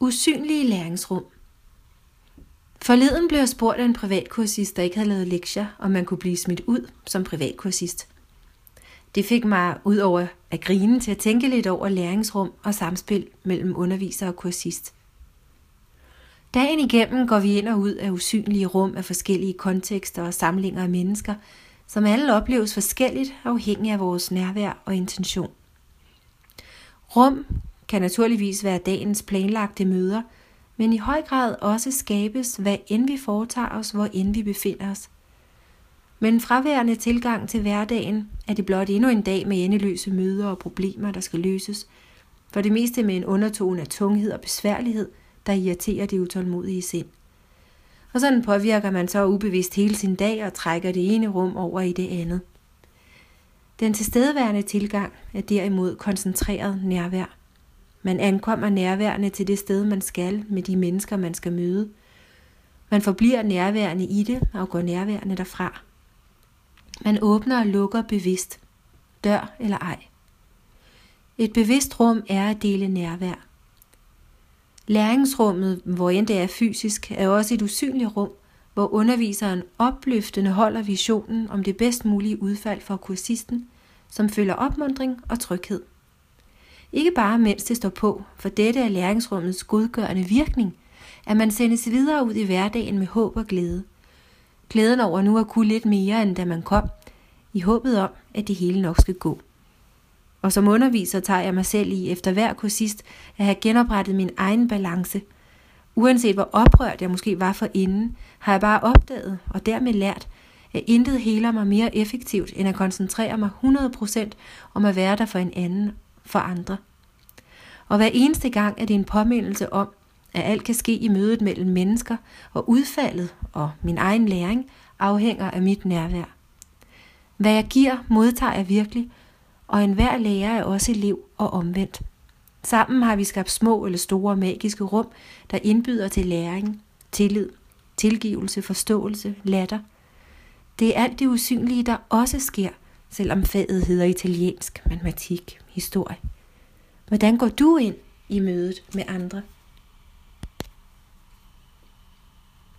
Usynlige læringsrum. Forleden blev jeg spurgt af en privatkursist, der ikke havde lavet lektier, om man kunne blive smidt ud som privatkursist. Det fik mig ud over at grine til at tænke lidt over læringsrum og samspil mellem underviser og kursist. Dagen igennem går vi ind og ud af usynlige rum af forskellige kontekster og samlinger af mennesker, som alle opleves forskelligt afhængig af vores nærvær og intention. Rum kan naturligvis være dagens planlagte møder, men i høj grad også skabes, hvad end vi foretager os, hvor end vi befinder os. Men fraværende tilgang til hverdagen er det blot endnu en dag med endeløse møder og problemer, der skal løses, for det meste med en undertone af tunghed og besværlighed, der irriterer det utålmodige sind. Og sådan påvirker man så ubevidst hele sin dag og trækker det ene rum over i det andet. Den tilstedeværende tilgang er derimod koncentreret nærvær. Man ankommer nærværende til det sted, man skal, med de mennesker, man skal møde. Man forbliver nærværende i det og går nærværende derfra. Man åbner og lukker bevidst, dør eller ej. Et bevidst rum er at dele nærvær. Læringsrummet, hvor end det er fysisk, er også et usynligt rum, hvor underviseren opløftende holder visionen om det bedst mulige udfald for kursisten, som føler opmundring og tryghed. Ikke bare mens det står på, for dette er læringsrummets godgørende virkning, at man sendes videre ud i hverdagen med håb og glæde. Glæden over nu at kunne lidt mere, end da man kom, i håbet om, at det hele nok skal gå. Og som underviser tager jeg mig selv i efter hver kursist at have genoprettet min egen balance. Uanset hvor oprørt jeg måske var for inden, har jeg bare opdaget og dermed lært, at intet heler mig mere effektivt end at koncentrere mig 100% om at være der for en anden for andre. Og hver eneste gang er det en påmindelse om, at alt kan ske i mødet mellem mennesker, og udfaldet og min egen læring afhænger af mit nærvær. Hvad jeg giver, modtager jeg virkelig, og enhver lærer er også elev og omvendt. Sammen har vi skabt små eller store magiske rum, der indbyder til læring, tillid, tilgivelse, forståelse, latter. Det er alt det usynlige, der også sker, selvom faget hedder italiensk, matematik, historie. Hvordan går du ind i mødet med andre?